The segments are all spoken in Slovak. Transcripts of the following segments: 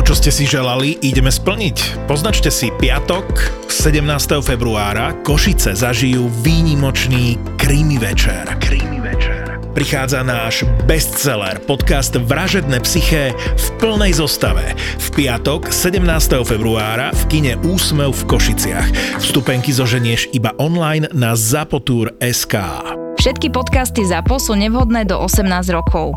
To, čo ste si želali, ideme splniť. Poznačte si piatok 17. februára Košice zažijú výnimočný Krimi večer. Krimi večer. Prichádza náš bestseller, podcast Vražedné psyché v plnej zostave. V piatok 17. februára v kine Úsmev v Košiciach. Vstupenky zoženieš iba online na zapotur.sk. Všetky podcasty ZAPO sú nevhodné do 18 rokov.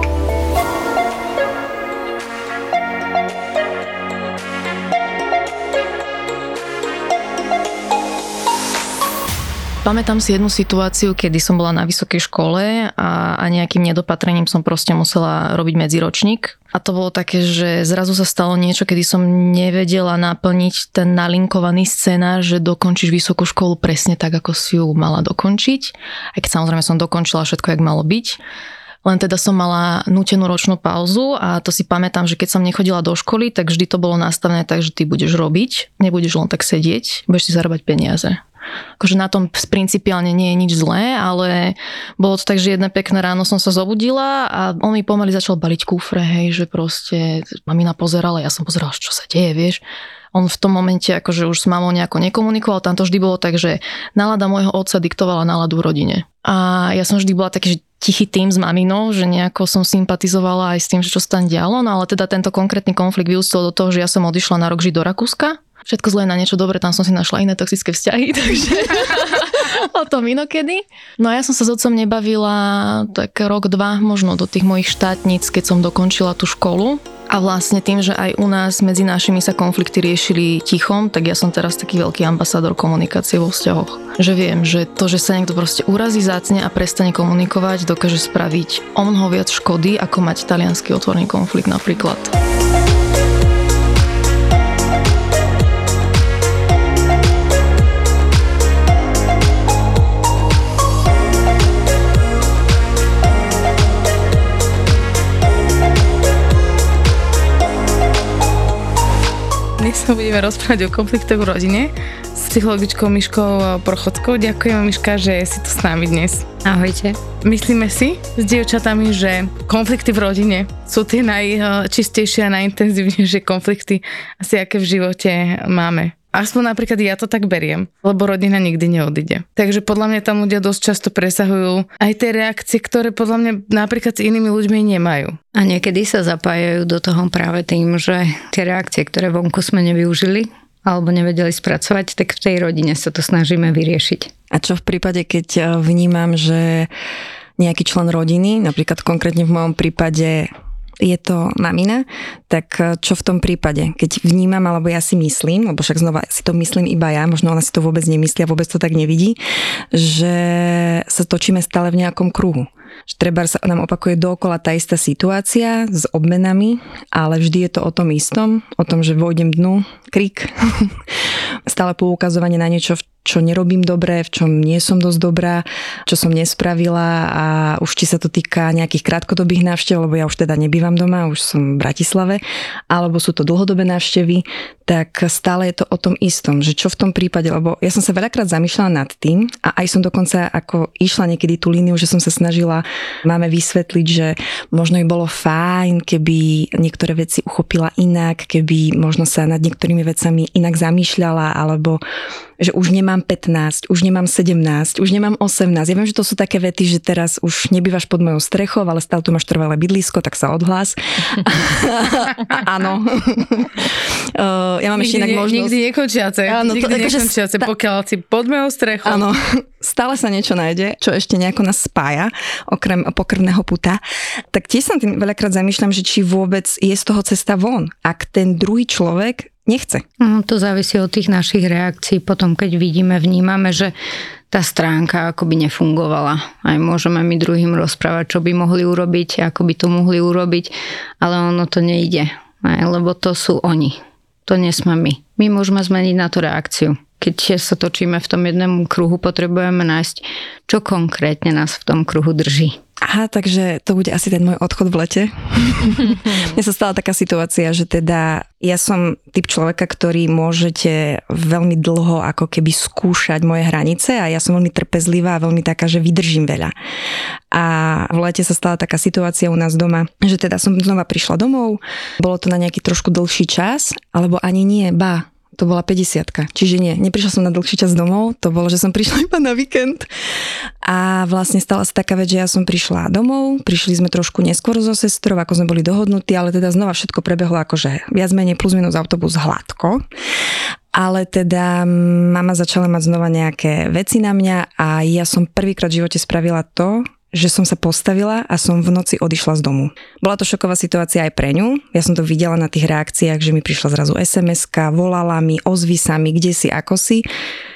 Pamätám si jednu situáciu, kedy som bola na vysokej škole a, a nejakým nedopatrením som proste musela robiť medziročník. A to bolo také, že zrazu sa stalo niečo, kedy som nevedela naplniť ten nalinkovaný scénar, že dokončíš vysokú školu presne tak, ako si ju mala dokončiť. Aj keď samozrejme som dokončila všetko, jak malo byť. Len teda som mala nútenú ročnú pauzu a to si pamätám, že keď som nechodila do školy, tak vždy to bolo nastavené tak, že ty budeš robiť, nebudeš len tak sedieť, budeš si zarábať peniaze akože na tom principiálne nie je nič zlé, ale bolo to tak, že jedné pekné ráno som sa zobudila a on mi pomaly začal baliť kufre, hej, že proste mamina pozerala, ja som pozerala, čo sa deje, vieš. On v tom momente akože už s mamou nejako nekomunikoval, tam to vždy bolo tak, že nálada môjho otca diktovala náladu v rodine. A ja som vždy bola taký, že tichý tým s maminou, že nejako som sympatizovala aj s tým, že čo sa tam dialo, no ale teda tento konkrétny konflikt vyústil do toho, že ja som odišla na rok žiť do Rakúska všetko zlé na niečo dobré, tam som si našla iné toxické vzťahy, takže o tom inokedy. No a ja som sa s otcom nebavila tak rok, dva, možno do tých mojich štátnic, keď som dokončila tú školu. A vlastne tým, že aj u nás medzi našimi sa konflikty riešili tichom, tak ja som teraz taký veľký ambasádor komunikácie vo vzťahoch. Že viem, že to, že sa niekto proste urazí, zácne a prestane komunikovať, dokáže spraviť o mnoho viac škody, ako mať talianský otvorný konflikt napríklad. Dnes sa budeme rozprávať o konfliktoch v rodine s psychologičkou Miškou Prochodskou. Ďakujem Miška, že si tu s nami dnes. Ahojte. Myslíme si s dievčatami, že konflikty v rodine sú tie najčistejšie a najintenzívnejšie konflikty asi aké v živote máme. Aspoň napríklad ja to tak beriem, lebo rodina nikdy neodíde. Takže podľa mňa tam ľudia dosť často presahujú aj tie reakcie, ktoré podľa mňa napríklad s inými ľuďmi nemajú. A niekedy sa zapájajú do toho práve tým, že tie reakcie, ktoré vonku sme nevyužili, alebo nevedeli spracovať, tak v tej rodine sa to snažíme vyriešiť. A čo v prípade, keď eh, vnímam, že nejaký člen rodiny, napríklad konkrétne v mojom prípade je to mamina, tak e, čo v tom prípade? Keď vnímam, alebo ja si myslím, lebo však znova si to myslím iba ja, možno ona si to vôbec nemyslí a vôbec to tak nevidí, že sa točíme stále v nejakom kruhu. Že treba sa nám opakuje dookola tá istá situácia s obmenami, ale vždy je to o tom istom, o tom, že vojdem dnu, krik, stále poukazovanie na niečo, čo nerobím dobre, v čom nie som dosť dobrá, čo som nespravila a už či sa to týka nejakých krátkodobých návštev, lebo ja už teda nebývam doma, už som v Bratislave, alebo sú to dlhodobé návštevy, tak stále je to o tom istom, že čo v tom prípade, lebo ja som sa veľakrát zamýšľala nad tým a aj som dokonca ako išla niekedy tú líniu, že som sa snažila máme vysvetliť, že možno by bolo fajn, keby niektoré veci uchopila inak, keby možno sa nad niektorými vecami inak zamýšľala, alebo že už nemám 15, už nemám 17, už nemám 18. Ja viem, že to sú také vety, že teraz už nebývaš pod mojou strechou, ale stále tu máš trvalé bydlisko, tak sa odhlás. Áno. ja mám ešte inak možnosť... Nikdy nekončiace. Áno, nikdy to, akože nekončiace, sta... pokiaľ si pod mojou strechou. Áno, stále sa niečo nájde, čo ešte nejako nás spája, okrem pokrvného puta. Tak tiež sa tým veľakrát zamýšľam, že či vôbec je z toho cesta von. Ak ten druhý človek nechce. No, to závisí od tých našich reakcií. Potom, keď vidíme, vnímame, že tá stránka akoby nefungovala. Aj môžeme my druhým rozprávať, čo by mohli urobiť, ako by to mohli urobiť, ale ono to nejde. Aj, lebo to sú oni. To nie sme my. My môžeme zmeniť na to reakciu. Keď sa točíme v tom jednom kruhu, potrebujeme nájsť, čo konkrétne nás v tom kruhu drží. Aha, takže to bude asi ten môj odchod v lete. Mne sa stala taká situácia, že teda ja som typ človeka, ktorý môžete veľmi dlho ako keby skúšať moje hranice a ja som veľmi trpezlivá a veľmi taká, že vydržím veľa. A v lete sa stala taká situácia u nás doma, že teda som znova prišla domov, bolo to na nejaký trošku dlhší čas, alebo ani nie, ba, to bola 50 Čiže nie, neprišla som na dlhší čas domov, to bolo, že som prišla iba na víkend. A vlastne stala sa taká vec, že ja som prišla domov, prišli sme trošku neskôr so sestrou, ako sme boli dohodnutí, ale teda znova všetko prebehlo akože viac menej plus minus autobus hladko. Ale teda mama začala mať znova nejaké veci na mňa a ja som prvýkrát v živote spravila to, že som sa postavila a som v noci odišla z domu. Bola to šoková situácia aj pre ňu. Ja som to videla na tých reakciách, že mi prišla zrazu sms volala mi, ozvi sa mi, kde si, ako si.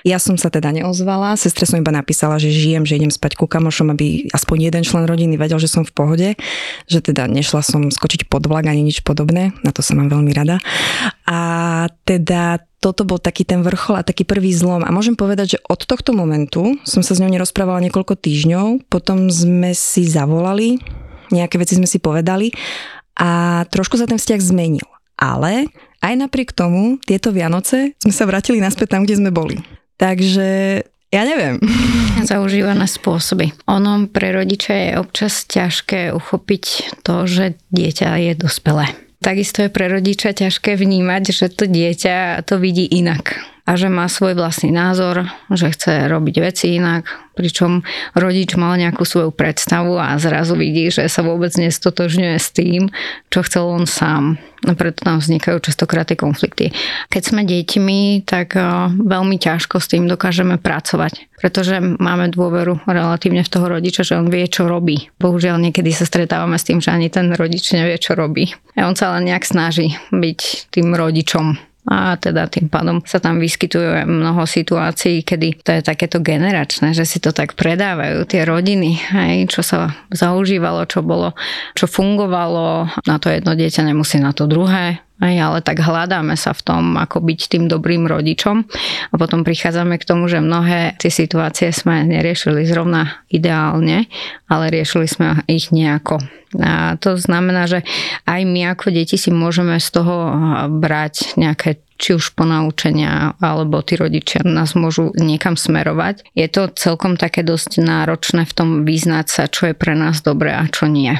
Ja som sa teda neozvala, sestre som iba napísala, že žijem, že idem spať ku kamošom, aby aspoň jeden člen rodiny vedel, že som v pohode, že teda nešla som skočiť pod vlak ani nič podobné, na to sa mám veľmi rada. A teda toto bol taký ten vrchol a taký prvý zlom. A môžem povedať, že od tohto momentu som sa s ňou nerozprávala niekoľko týždňov, potom sme si zavolali, nejaké veci sme si povedali a trošku sa ten vzťah zmenil. Ale aj napriek tomu, tieto Vianoce sme sa vrátili naspäť tam, kde sme boli. Takže ja neviem. Zaužívané spôsoby. Ono pre rodiča je občas ťažké uchopiť to, že dieťa je dospelé. Takisto je pre rodiča ťažké vnímať, že to dieťa to vidí inak a že má svoj vlastný názor, že chce robiť veci inak, pričom rodič mal nejakú svoju predstavu a zrazu vidí, že sa vôbec nestotožňuje s tým, čo chcel on sám. A preto tam vznikajú častokrát tie konflikty. Keď sme deťmi, tak eh, veľmi ťažko s tým dokážeme pracovať, pretože máme dôveru relatívne v toho rodiča, že on vie, čo robí. Bohužiaľ, niekedy sa stretávame s tým, že ani ten rodič nevie, čo robí. A on sa len nejak snaží byť tým rodičom a teda tým pádom sa tam vyskytuje mnoho situácií, kedy to je takéto generačné, že si to tak predávajú tie rodiny, hej, čo sa zaužívalo, čo bolo, čo fungovalo, na to jedno dieťa nemusí na to druhé, aj, ale tak hľadáme sa v tom, ako byť tým dobrým rodičom a potom prichádzame k tomu, že mnohé tie situácie sme neriešili zrovna ideálne, ale riešili sme ich nejako. A to znamená, že aj my ako deti si môžeme z toho brať nejaké či už ponaučenia, alebo tí rodičia nás môžu niekam smerovať. Je to celkom také dosť náročné v tom vyznať sa, čo je pre nás dobré a čo nie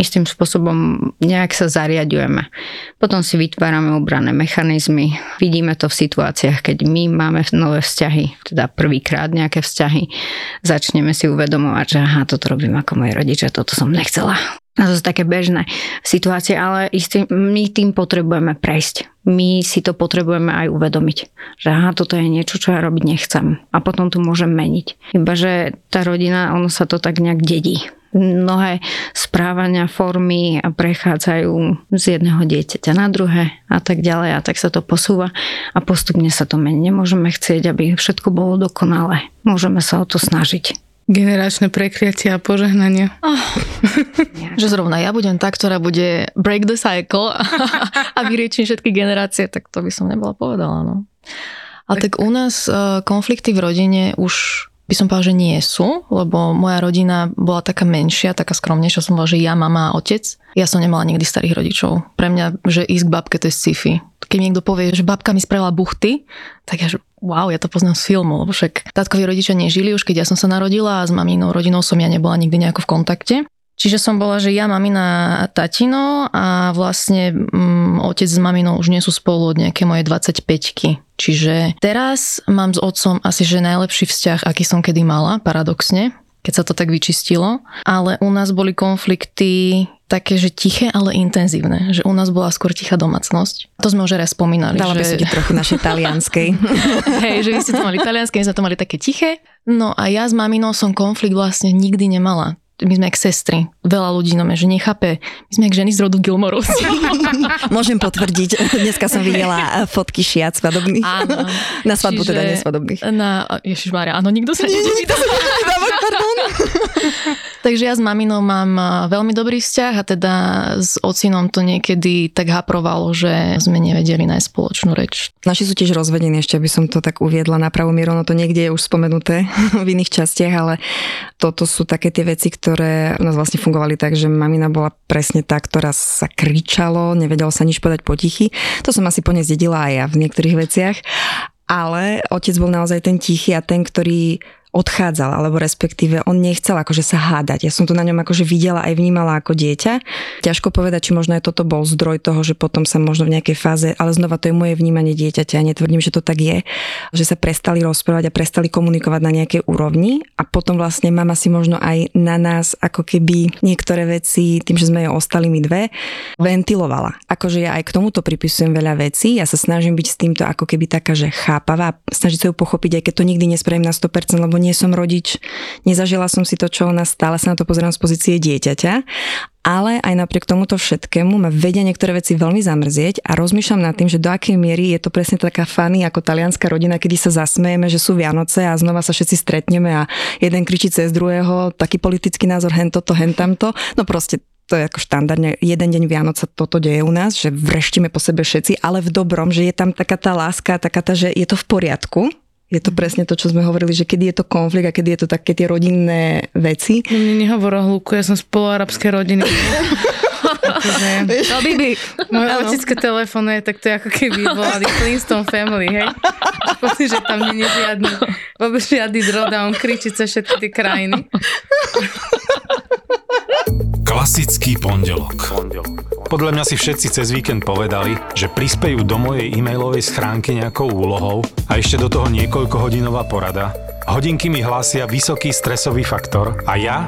istým spôsobom nejak sa zariadujeme. Potom si vytvárame obranné mechanizmy. Vidíme to v situáciách, keď my máme nové vzťahy, teda prvýkrát nejaké vzťahy. Začneme si uvedomovať, že aha, toto robím ako moje rodičia, toto som nechcela. A to sú také bežné situácie, ale istý, my tým potrebujeme prejsť. My si to potrebujeme aj uvedomiť, že aha, toto je niečo, čo ja robiť nechcem. A potom to môžem meniť. Iba, že tá rodina, ono sa to tak nejak dedí mnohé správania, formy a prechádzajú z jedného dieťaťa na druhé a tak ďalej a tak sa to posúva a postupne sa to mení. Nemôžeme chcieť, aby všetko bolo dokonalé. Môžeme sa o to snažiť. Generačné prekliatia a požehnania. Oh. že zrovna ja budem tá, ktorá bude break the cycle a vyriečím všetky generácie, tak to by som nebola povedala. No. A tak, tak u nás uh, konflikty v rodine už by som povedala, že nie sú, lebo moja rodina bola taká menšia, taká skromnejšia. Som bola, že ja, mama a otec. Ja som nemala nikdy starých rodičov. Pre mňa, že ísť k babke, to je sci-fi. Keď mi niekto povie, že babka mi spravila buchty, tak ja, že wow, ja to poznám z filmu, lebo však tátkovi rodičia nežili už, keď ja som sa narodila a s maminou rodinou som ja nebola nikdy nejako v kontakte. Čiže som bola, že ja, mamina, tatino a vlastne mm, otec s maminou už nie sú spolu od nejaké moje 25 Čiže teraz mám s otcom asi že najlepší vzťah, aký som kedy mala, paradoxne keď sa to tak vyčistilo. Ale u nás boli konflikty také, že tiché, ale intenzívne. Že u nás bola skôr tichá domácnosť. To sme už raz spomínali. Dala že... by trochu našej talianskej. Hej, že vy ste to mali talianské, my sme to mali také tiché. No a ja s maminou som konflikt vlastne nikdy nemala my sme jak sestry. Veľa ľudí no že nechápe. My sme jak ženy z rodu Gilmorovci. Môžem potvrdiť. Dneska som videla fotky šiat svadobných. Áno. Na svadbu Čiže, teda nesvadobných. Na, Ježišmária, áno, nikto sa nedivita. Takže ja s maminou mám veľmi dobrý vzťah a teda s ocinom to niekedy tak haprovalo, že sme nevedeli nájsť spoločnú reč. Naši sú tiež rozvedení, ešte by som to tak uviedla na pravú mieru, no to niekde je už spomenuté v iných častiach, ale toto sú také tie veci, ktoré ktoré u nás vlastne fungovali tak, že mamina bola presne tá, ktorá sa kričalo, nevedelo sa nič povedať potichy. To som asi po nej zdedila aj ja v niektorých veciach. Ale otec bol naozaj ten tichý a ten, ktorý odchádzal, alebo respektíve on nechcel akože sa hádať. Ja som to na ňom akože videla aj vnímala ako dieťa. Ťažko povedať, či možno aj toto bol zdroj toho, že potom sa možno v nejakej fáze, ale znova to je moje vnímanie dieťaťa, ja netvrdím, že to tak je, že sa prestali rozprávať a prestali komunikovať na nejakej úrovni a potom vlastne mama si možno aj na nás ako keby niektoré veci, tým, že sme ju ostali my dve, ventilovala. Akože ja aj k tomuto pripisujem veľa vecí, ja sa snažím byť s týmto ako keby taká, že chápavá, snažiť sa ju pochopiť, aj keď to nikdy nespravím na 100%, lebo nie som rodič, nezažila som si to, čo ona stále sa na to pozerám z pozície dieťaťa, ale aj napriek tomuto všetkému ma vedia niektoré veci veľmi zamrzieť a rozmýšľam nad tým, že do akej miery je to presne taká fany ako talianská rodina, kedy sa zasmejeme, že sú Vianoce a znova sa všetci stretneme a jeden kričí cez druhého, taký politický názor, hen toto, hen tamto. No proste to je ako štandardne, jeden deň Vianoc sa toto deje u nás, že vreštíme po sebe všetci, ale v dobrom, že je tam taká tá láska, taká tá, že je to v poriadku, je to presne to, čo sme hovorili, že kedy je to konflikt a kedy je to také tie rodinné veci. No mne nehovor o hluku, ja som z poloarabskej rodiny. akože, No, Bibi. môj otecko telefonuje, tak to je ako keby volali Flintstone Family, hej? Pocit, že tam nie je žiadny, vôbec žiadny drod a on kričí cez všetky tie krajiny. Klasický pondelok. Podľa mňa si všetci cez víkend povedali, že prispejú do mojej e-mailovej schránky nejakou úlohou a ešte do toho niekoľkohodinová porada. Hodinky mi hlásia vysoký stresový faktor a ja?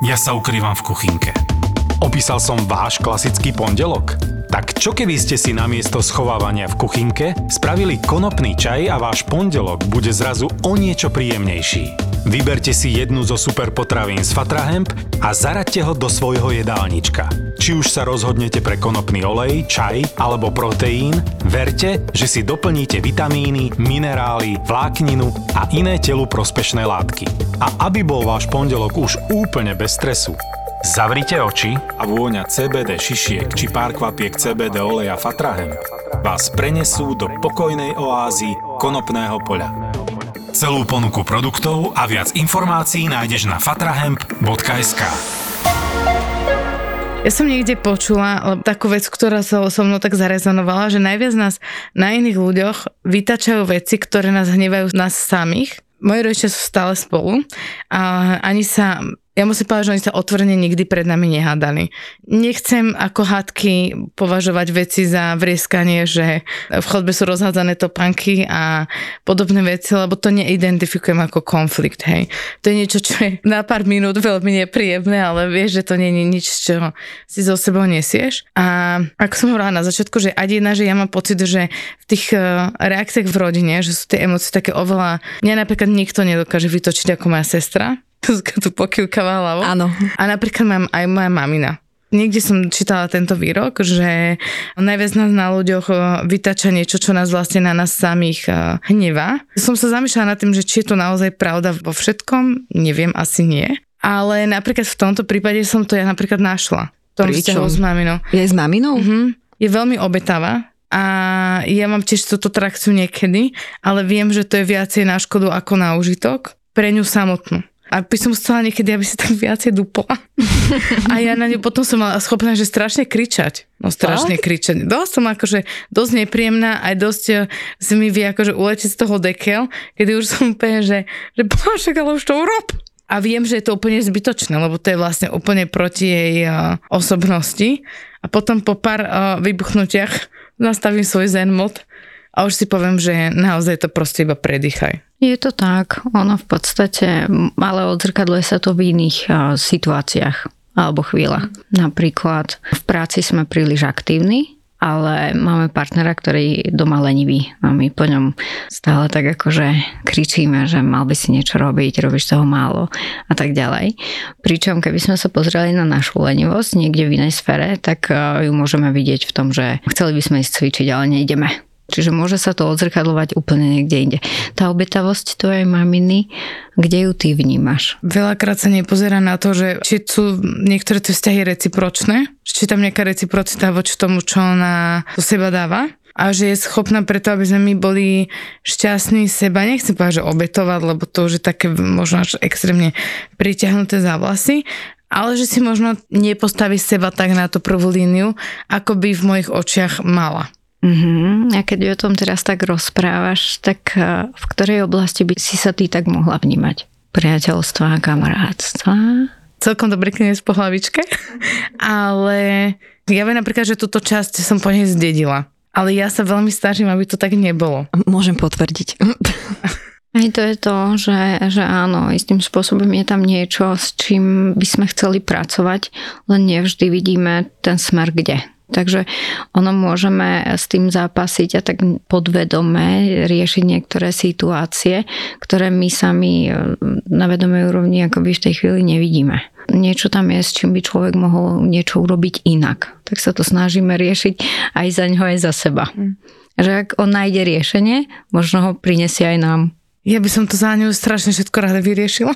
Ja sa ukrývam v kuchynke. Opísal som váš klasický pondelok? Tak čo keby ste si namiesto schovávania v kuchynke spravili konopný čaj a váš pondelok bude zrazu o niečo príjemnejší? Vyberte si jednu zo super potravín z Fatrahemp a zaraďte ho do svojho jedálnička. Či už sa rozhodnete pre konopný olej, čaj alebo proteín, verte, že si doplníte vitamíny, minerály, vlákninu a iné telu prospešné látky. A aby bol váš pondelok už úplne bez stresu, Zavrite oči a vôňa CBD šišiek či pár kvapiek CBD oleja Fatrahem vás prenesú do pokojnej oázy konopného poľa. Celú ponuku produktov a viac informácií nájdeš na fatrahemp.sk Ja som niekde počula takú vec, ktorá sa so mnou tak zarezonovala, že najviac nás na iných ľuďoch vytačajú veci, ktoré nás hnevajú nás samých. Moji rodičia sú stále spolu a ani sa ja musím povedať, že oni sa otvorene nikdy pred nami nehádali. Nechcem ako hádky považovať veci za vrieskanie, že v chodbe sú rozhádzané topánky a podobné veci, lebo to neidentifikujem ako konflikt, hej. To je niečo, čo je na pár minút veľmi nepríjemné, ale vieš, že to nie je nič, čo si zo sebou nesieš. A ako som hovorila na začiatku, že aj jedna, že ja mám pocit, že v tých eh, reakciách v rodine, že sú tie emócie také oveľa, mňa napríklad nikto nedokáže vytočiť ako moja sestra, tu pokývkava hlavou. Áno. A napríklad mám aj moja mamina. Niekde som čítala tento výrok, že najviac nás na ľuďoch eh, vytača niečo, čo nás vlastne na nás samých eh, hnevá. Som sa zamýšľala nad tým, že či je to naozaj pravda vo všetkom, neviem, asi nie. Ale napríklad v tomto prípade som to ja napríklad našla. V tom Pričom? s maminou. Je s maminou? Mhm. Je veľmi obetavá a ja mám tiež túto trakciu niekedy, ale viem, že to je viacej na škodu ako na užitok pre ňu samotnú. A by som chcela niekedy, aby sa tak viacej dupla. A ja na ňu potom som mala schopná, že strašne kričať. No strašne Tak? kričať. Dosť som akože dosť nepríjemná, aj dosť eh, si mi vie akože uletieť z toho dekel, kedy už som úplne, že, že bože, ale už to urob. A viem, že je to úplne zbytočné, lebo to je vlastne úplne proti jej uh, osobnosti. A potom po pár uh, vybuchnutiach nastavím svoj zen mod a už si poviem, že naozaj to proste iba predýchaj. Je to tak, ono v podstate, ale odzrkadluje sa to v iných situáciách alebo chvíľach. Napríklad v práci sme príliš aktívni, ale máme partnera, ktorý doma lenivý a my po ňom stále tak akože kričíme, že mal by si niečo robiť, robíš toho málo a tak ďalej. Pričom keby sme sa pozreli na našu lenivosť niekde v inej sfére, tak ju môžeme vidieť v tom, že chceli by sme ísť cvičiť, ale nejdeme. Čiže môže sa to odzrkadlovať úplne niekde inde. Tá obetavosť tvojej maminy, kde ju ty vnímaš? Veľakrát sa nepozerá na to, že či sú niektoré tie vzťahy recipročné, či tam nejaká reciprocita voči tomu, čo ona do seba dáva a že je schopná preto, aby sme my boli šťastní seba. Nechcem povedať, že obetovať, lebo to už je také možno až extrémne pritiahnuté za vlasy, ale že si možno nepostaví seba tak na tú prvú líniu, ako by v mojich očiach mala. Uh-huh. A keď o tom teraz tak rozprávaš, tak eh, v ktorej oblasti by si sa ty tak mohla vnímať? Priateľstva, kamarátstva? Celkom dobrý kniez po hlavičke, ale ja viem napríklad, že túto časť som po nej zdedila. Ale ja sa veľmi snažím, aby to tak nebolo. Môžem potvrdiť. Aj to je to, že, že áno, istým spôsobom je tam niečo, s čím by sme chceli pracovať, len nevždy vidíme ten smer kde. Takže ono môžeme s tým zápasiť a tak podvedome riešiť niektoré situácie, ktoré my sami e, na vedomej úrovni akoby v tej chvíli nevidíme. Niečo tam je, s čím by človek mohol niečo urobiť inak. Tak sa to snažíme riešiť aj za ňo, aj za seba. Mm. Že ak on nájde riešenie, možno ho prinesie aj nám. Ja by som to za ňu strašne všetko rada vyriešila.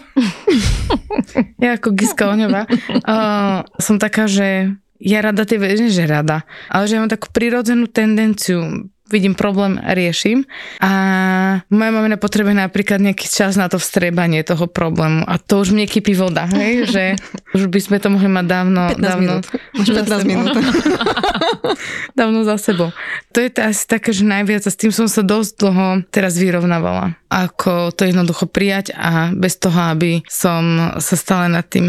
ja ako Giska Oňová uh, som taká, že ja rada tie že rada, ale že mám takú prirodzenú tendenciu vidím problém, riešim. A moja mamina potrebuje napríklad nejaký čas na to vstrebanie toho problému. A to už mne kypí voda, hej? že už by sme to mohli mať dávno. 15 dávno minút. 15 minút. dávno za sebou. To je to asi také, že najviac a s tým som sa dosť dlho teraz vyrovnávala. Ako to jednoducho prijať a bez toho, aby som sa stále nad tým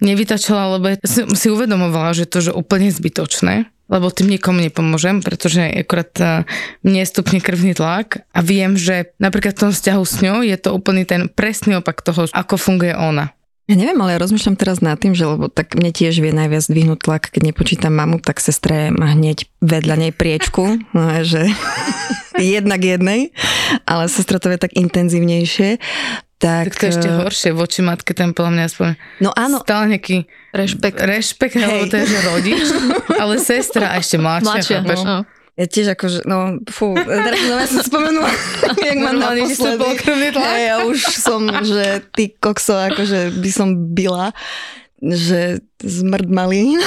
nevytačala, lebo som si uvedomovala, že to je úplne zbytočné lebo tým nikomu nepomôžem, pretože akurát e, mne stupne krvný tlak a viem, že napríklad v tom vzťahu s ňou je to úplný ten presný opak toho, ako funguje ona. Ja neviem, ale ja rozmýšľam teraz nad tým, že lebo tak mne tiež vie najviac dvihnúť tlak, keď nepočítam mamu, tak sestre má hneď vedľa nej priečku, no, že jednak jednej, ale sestra to je tak intenzívnejšie. Tak, tak to je ešte horšie voči matke, ten podľa mňa aspoň no áno. stále nejaký rešpekt, rešpekt lebo to je že rodič, ale sestra a ešte mladšia. mladšia no. Ja tiež akože, no, fú, teraz ja som spomenula, jak ma naposledy. Ja, ja už som, že ty kokso, akože by som byla že zmrd malý.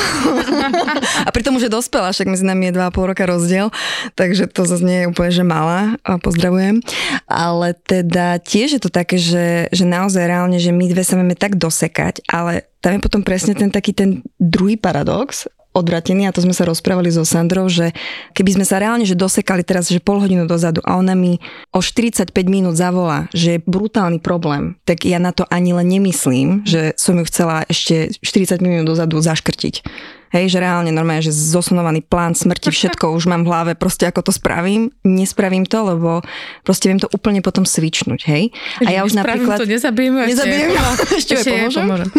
a pritom už je dospelá, však medzi nami je 2,5 roka rozdiel, takže to zase nie je úplne, že malá, a pozdravujem. Ale teda tiež je to také, že, že naozaj reálne, že my dve sa vieme tak dosekať, ale tam je potom presne ten taký ten druhý paradox, odvratený a to sme sa rozprávali so Sandrou, že keby sme sa reálne že dosekali teraz, že pol hodinu dozadu a ona mi o 45 minút zavolá, že je brutálny problém, tak ja na to ani len nemyslím, že som ju chcela ešte 40 minút dozadu zaškrtiť. Hej, že reálne normálne, že zosunovaný plán smrti, všetko už mám v hlave, proste ako to spravím, nespravím to, lebo proste viem to úplne potom svičnúť, hej. A ja už napríklad... to, nezabijem ešte. Nezabijem, ešte, ešte pomôžem. pomôžem.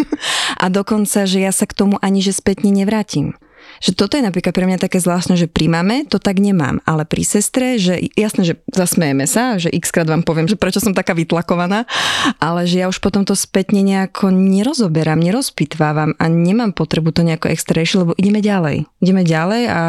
A dokonca, že ja sa k tomu ani že spätne nevrátim. Že toto je napríklad pre mňa také zvláštne, že pri mame to tak nemám, ale pri sestre, že jasné, že zasmejeme sa, že x krát vám poviem, že prečo som taká vytlakovaná, ale že ja už potom to spätne nejako nerozoberám, nerozpitvávam a nemám potrebu to nejako extra lebo ideme ďalej. Ideme ďalej a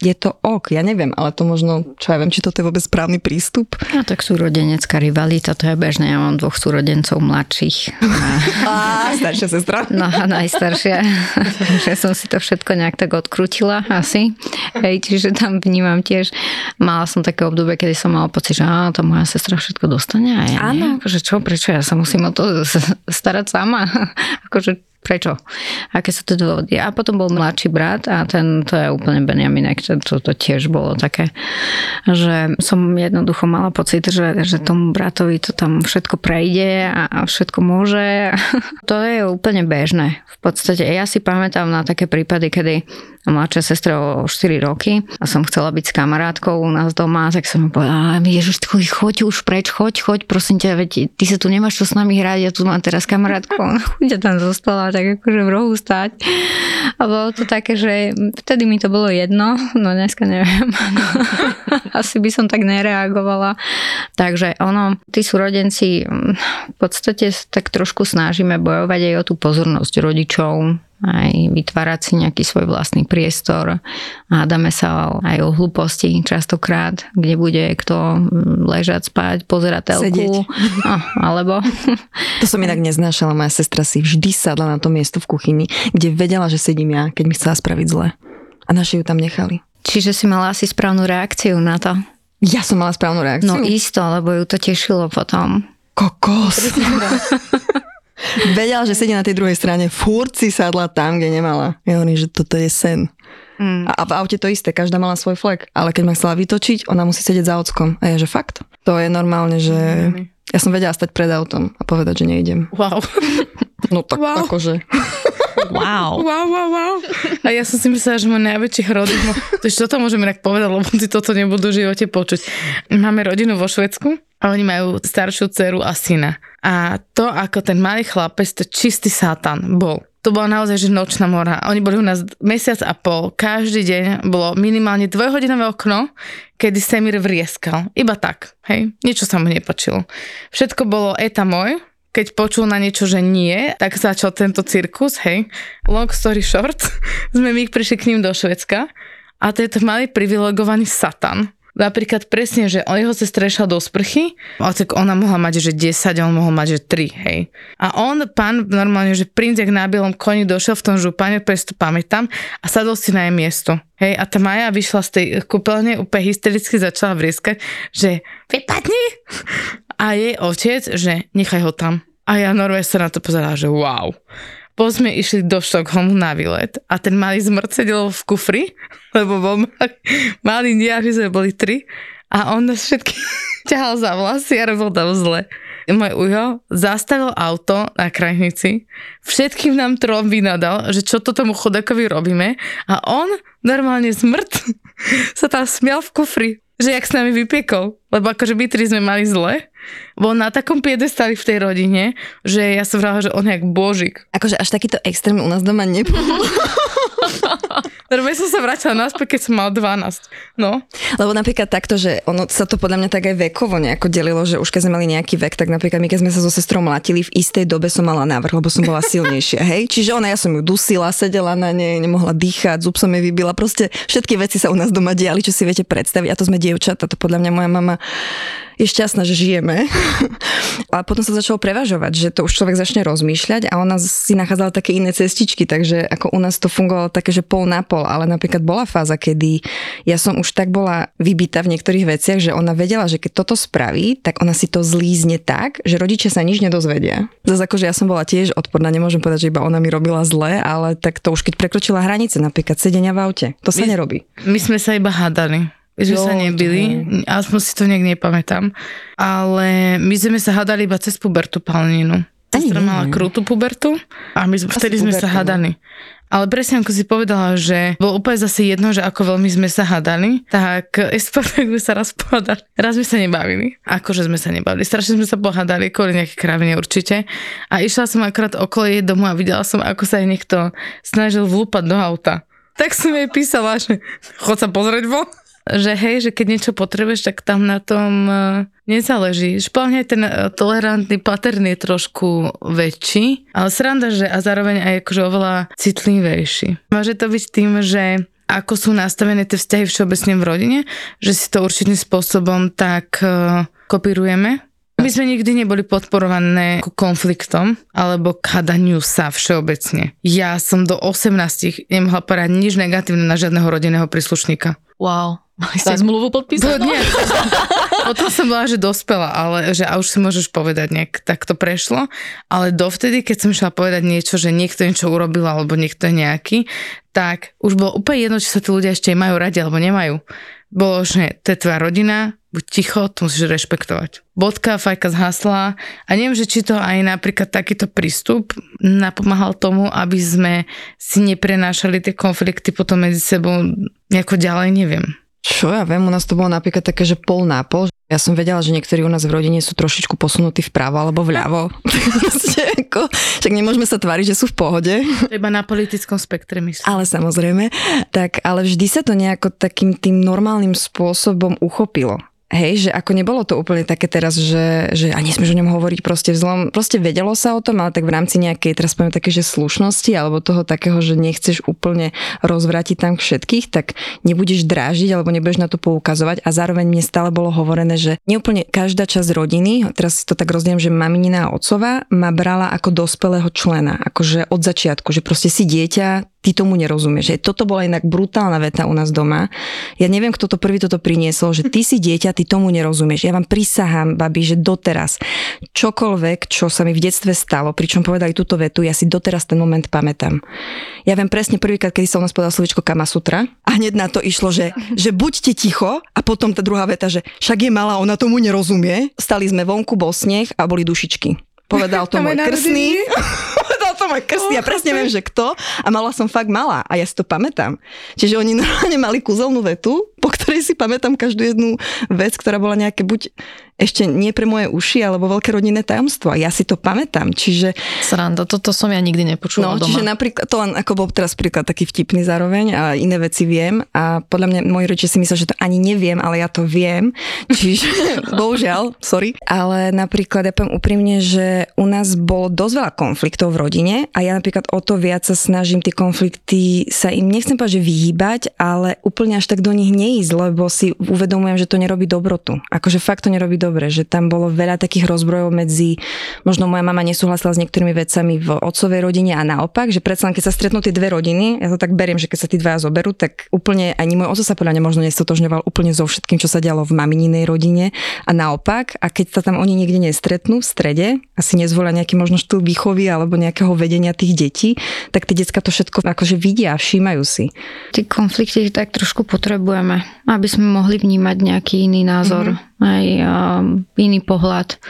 je to ok, ja neviem, ale to možno, čo ja viem, či toto je vôbec správny prístup. No tak súrodenecká rivalita, to je bežné. Ja mám dvoch súrodencov mladších. A, staršia sestra. No a najstaršia. že som si to všetko nejak tak odkrutila asi. Hej, čiže tam vnímam tiež, mala som také obdobie, kedy som mala pocit, že á, to moja sestra všetko dostane a ja Áno. Akože čo, prečo ja sa musím o to starať sama? akože Prečo? Aké sú to dôvody? A potom bol mladší brat a ten, to je úplne Benjaminek, to, to, to tiež bolo také, že som jednoducho mala pocit, že, že tomu bratovi to tam všetko prejde a, a všetko môže. to je úplne bežné. V podstate ja si pamätám na také prípady, kedy mladšia sestra o 4 roky a som chcela byť s kamarátkou u nás doma, tak som mi povedala, ježiš, choď, už preč, choď, choď, prosím ťa, veď ty sa tu nemáš čo s nami hrať, ja tu mám teraz kamarátku, ona chuďa tam zostala, tak akože v rohu stať. A bolo to také, že vtedy mi to bolo jedno, no dneska neviem. Asi by som tak nereagovala. Takže ono, tí súrodenci v podstate tak trošku snažíme bojovať aj o tú pozornosť rodičov, aj vytvárať si nejaký svoj vlastný priestor. Hádame sa aj o hlúposti častokrát, kde bude kto ležať, spať, pozerať telku. No, alebo... To som inak neznášala. Moja sestra si vždy sadla na to miesto v kuchyni, kde vedela, že sedím ja, keď mi chcela spraviť zle. A naši ju tam nechali. Čiže si mala asi správnu reakciu na to? Ja som mala správnu reakciu? No isto, lebo ju to tešilo potom. Kokos. Vedela, že sedí na tej druhej strane, furt si sadla tam, kde nemala. Ja hovorím, že toto je sen. Mm. A v aute to isté, každá mala svoj flek. Ale keď ma chcela vytočiť, ona musí sedieť za ockom. A ja, že fakt? To je normálne, že... Ja som vedela stať pred autom a povedať, že neidem. Wow. No tak wow. akože... Wow. Wow, wow, wow. A ja som si myslela, že môj najväčší hrodík, no, to ešte toto môžem inak povedať, lebo si toto nebudú v živote počuť. Máme rodinu vo Švedsku a oni majú staršiu dceru a syna. A to, ako ten malý chlapec, to čistý satan bol to bola naozaj že nočná mora. Oni boli u nás mesiac a pol. Každý deň bolo minimálne dvojhodinové okno, kedy Semir vrieskal. Iba tak, hej. Niečo sa mu nepačilo. Všetko bolo eta môj, keď počul na niečo, že nie, tak začal tento cirkus, hej. Long story short, sme my prišli k ním do Švedska a to je to malý privilegovaný satan Napríklad presne, že jeho sestra išla do sprchy, tak ona mohla mať, že 10 a on mohol mať, že 3, hej. A on, pán, normálne, že princ, jak na bielom koni došiel v tom župane, preto to pamätám, a sadol si na jej miesto. Hej, a tá Maja vyšla z tej kúpeľne úplne hystericky začala vrieskať, že vypadni! A jej otec, že nechaj ho tam. A ja normálne sa na to pozerala, že wow. Potom sme išli do Štokholmu na výlet a ten malý zmrt sedel v kufri, lebo bol malý, malý že sme boli tri a on nás všetky ťahal za vlasy a robil tam zle. Môj ujo zastavil auto na krajnici, všetkým nám trom vynadal, že čo to tomu chodakovi robíme a on normálne zmrt sa tam smial v kufri že jak s nami vypiekol. Lebo akože my tri sme mali zle. Bol na takom piedestali v tej rodine, že ja som vrala, že on je jak božik. Akože až takýto extrém u nás doma nebol. Ja som sa vrátila naspäť, keď som mal 12. No. Lebo napríklad takto, že ono sa to podľa mňa tak aj vekovo nejako delilo, že už keď sme mali nejaký vek, tak napríklad my keď sme sa so sestrou mlatili, v istej dobe som mala návrh, lebo som bola silnejšia, hej. Čiže ona, ja som ju dusila, sedela na nej, nemohla dýchať, zub som jej vybila, proste všetky veci sa u nás doma diali, čo si viete predstaviť. A to sme dievčata, to podľa mňa moja mama je šťastná, že žijeme. a potom sa začalo prevažovať, že to už človek začne rozmýšľať a ona si nachádzala také iné cestičky, takže ako u nás to fungovalo také, že pol na pol, ale napríklad bola fáza, kedy ja som už tak bola vybita v niektorých veciach, že ona vedela, že keď toto spraví, tak ona si to zlízne tak, že rodičia sa nič nedozvedia. Zase akože ja som bola tiež odporná, nemôžem povedať, že iba ona mi robila zle, ale tak to už keď prekročila hranice, napríklad sedenia v aute, to sa my, nerobí. My sme sa iba hádali že jo, sa nebili, aspoň si to nejak nepamätám. Ale my sme sa hádali iba cez pubertu palninu. Sestra mala krutú pubertu a my sme, vtedy sme sa no. hádali. Ale presne ako si povedala, že bolo úplne zase jedno, že ako veľmi sme sa hádali, tak tak sme sa raz pohádali. Raz sme sa nebavili. Akože sme sa nebavili. Strašne sme sa pohádali, kvôli nejaké kravine určite. A išla som akorát okolo jej domu a videla som, ako sa jej niekto snažil vlúpať do auta. Tak som jej písala, že chod sa pozrieť von že hej, že keď niečo potrebuješ, tak tam na tom e, nezáleží. Špálne ten e, tolerantný pattern je trošku väčší, ale sranda, že a zároveň aj akože oveľa citlivejší. Môže to byť tým, že ako sú nastavené tie vzťahy všeobecne v rodine, že si to určitým spôsobom tak uh, kopírujeme. My sme nikdy neboli podporované konfliktom alebo k hadaniu sa všeobecne. Ja som do 18 nemohla povedať nič negatívne na žiadneho rodinného príslušníka. Wow. Mali ste zmluvu podpísať? Nie. Potom som bola, že dospela, ale že a už si môžeš povedať nejak, tak to prešlo. Ale dovtedy, keď som šla povedať niečo, že niekto niečo urobil alebo niekto je nejaký, tak už bolo úplne jedno, či sa tí ľudia ešte majú radi alebo nemajú. Bolo, že to je tvoja rodina, buď ticho, to musíš rešpektovať. Bodka, fajka zhasla a neviem, že či to aj napríklad takýto prístup napomáhal tomu, aby sme si neprenášali tie konflikty potom medzi sebou nejako ďalej, neviem. Čo ja viem, u nás to bolo napríklad také, že pol na pol. Ja som vedela, že niektorí u nás v rodine sú trošičku posunutí vpravo alebo vľavo. však nemôžeme sa tváriť, že sú v pohode. Iba na politickom spektre myslím. Ale samozrejme. Tak, ale vždy sa to nejako takým tým normálnym spôsobom uchopilo. Hej, že ako nebolo to úplne také teraz, že, že a nesmieš o ňom hovoriť proste vzlom. Proste vedelo sa o tom, ale tak v rámci nejakej, teraz poviem také, že slušnosti alebo toho takého, že nechceš úplne rozvrátiť tam všetkých, tak nebudeš drážiť alebo nebudeš na to poukazovať a zároveň mne stále bolo hovorené, že neúplne každá časť rodiny, teraz si to tak rozdielím, že maminina a otcova ma brala ako dospelého člena, akože od začiatku, že proste si dieťa, ty tomu nerozumieš. Že toto bola inak brutálna veta u nás doma. Ja neviem, kto to prvý toto priniesol, že ty si dieťa, ty tomu nerozumieš. Ja vám prisahám, babi, že doteraz čokoľvek, čo sa mi v detstve stalo, pričom povedali túto vetu, ja si doteraz ten moment pamätám. Ja viem presne prvýkrát, kedy som nás povedal slovičko Kamasutra a hneď na to išlo, že, že buďte ticho a potom tá druhá veta, že však je malá, ona tomu nerozumie. Stali sme vonku, bol sneh a boli dušičky. Povedal to môj krsný. Môj krsný. Ja presne viem, že kto. A mala som fakt malá. A ja si to pamätám. Čiže oni normálne mali kúzelnú vetu, po ktorej si pamätám každú jednu vec, ktorá bola nejaké buď ešte nie pre moje uši, alebo veľké rodinné tajomstvo. Ja si to pamätám. Čiže... Sranda, toto som ja nikdy nepočula no, doma. Čiže napríklad, to len ako bol teraz príklad taký vtipný zároveň a iné veci viem. A podľa mňa moji rodičia si myslia, že to ani neviem, ale ja to viem. Čiže, bohužiaľ, sorry. Ale napríklad, ja poviem úprimne, že u nás bolo dosť veľa konfliktov v rodine a ja napríklad o to viac sa snažím tie konflikty sa im, nechcem povedať, že vyhýbať, ale úplne až tak do nich neísť, lebo si uvedomujem, že to nerobí dobrotu. Akože fakt to nerobí dobre, že tam bolo veľa takých rozbrojov medzi, možno moja mama nesúhlasila s niektorými vecami v otcovej rodine a naopak, že predsa len keď sa stretnú tie dve rodiny, ja to tak beriem, že keď sa tí dvaja zoberú, tak úplne ani môj otec sa podľa mňa možno nestotožňoval úplne so všetkým, čo sa dialo v mamininej rodine a naopak, a keď sa tam oni niekde nestretnú v strede, asi nezvolia nejaký možno štýl výchovy alebo nejakého vedenia tých detí, tak tie decka to všetko akože vidia a všímajú si. Tie konflikty tak trošku potrebujeme, aby sme mohli vnímať nejaký iný názor. Mm-hmm aj um, iný pohľad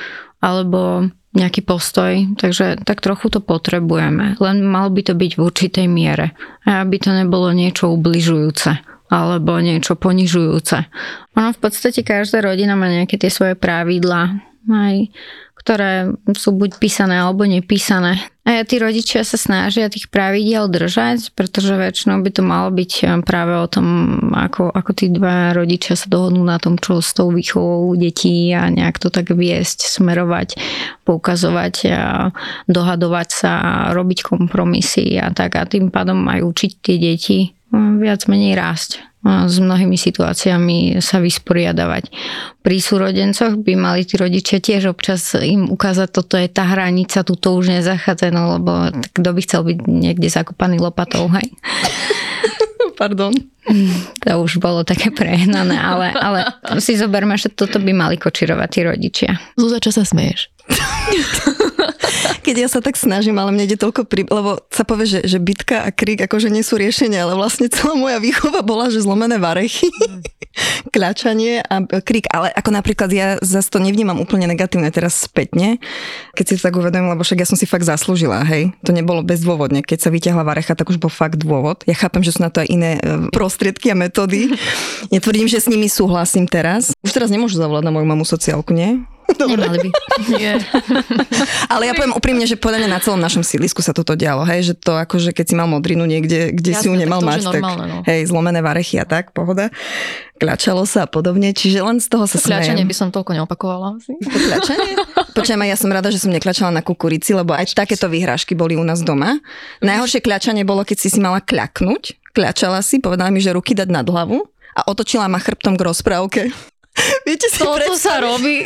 alebo nejaký postoj, takže tak trochu to potrebujeme. Len mal by to byť v určitej miere. Aby to nebolo niečo ubližujúce alebo niečo ponižujúce. Ono v podstate každá rodina má nejaké tie svoje pravidlá, aj ktoré sú buď písané alebo nepísané. A tí rodičia sa snažia tých pravidiel držať, pretože väčšinou by to malo byť eh, práve o tom, ako, ako tí dva rodičia sa dohodnú na tom, čo s tou výchovou detí a nejak to tak viesť, smerovať, poukazovať a dohadovať sa, a robiť kompromisy a tak a tým pádom aj učiť tie deti eh, viac menej rásť s mnohými situáciami sa vysporiadavať. Pri súrodencoch by mali tí rodičia tiež občas im ukázať, toto je tá hranica, tu to už nezachádza, no lebo kto by chcel byť niekde zakopaný lopatou, hej? Pardon. To už bolo také prehnané, ale, ale si zoberme, že toto by mali kočirovať tí rodičia. Zúza, čo sa smeješ? keď ja sa tak snažím, ale mne ide toľko pri... Lebo sa povie, že, že bitka a krík akože nie sú riešenia, ale vlastne celá moja výchova bola, že zlomené varechy, mm. kľačanie a krík. Ale ako napríklad ja zase to nevnímam úplne negatívne teraz spätne, keď si to tak uvedomím, lebo však ja som si fakt zaslúžila, hej. To nebolo bezdôvodne. Keď sa vyťahla varecha, tak už bol fakt dôvod. Ja chápem, že sú na to aj iné e, prostriedky a metódy. Netvrdím, že s nimi súhlasím teraz. Už teraz nemôžu zavolať na moju mamu sociálku, nie? Dobre. Nemali by. Ale ja poviem úprimne, že podľa mňa na celom našom sídlisku sa toto dialo, hej, že to akože keď si mal modrinu niekde, kde Jasne, si ju nemal mať, tak normálne, no. hej, zlomené varechy a tak, pohoda. Kľačalo sa a podobne, čiže len z toho sa smejem. Kľačanie by som toľko neopakovala asi. To kľačanie? Počujem, ja som rada, že som nekľačala na kukurici, lebo aj takéto vyhrážky boli u nás doma. Najhoršie kľačanie bolo, keď si si mala kľaknúť, kľačala si, povedala mi, že ruky dať nad hlavu a otočila ma chrbtom k rozprávke. Viete si to, to sa robí.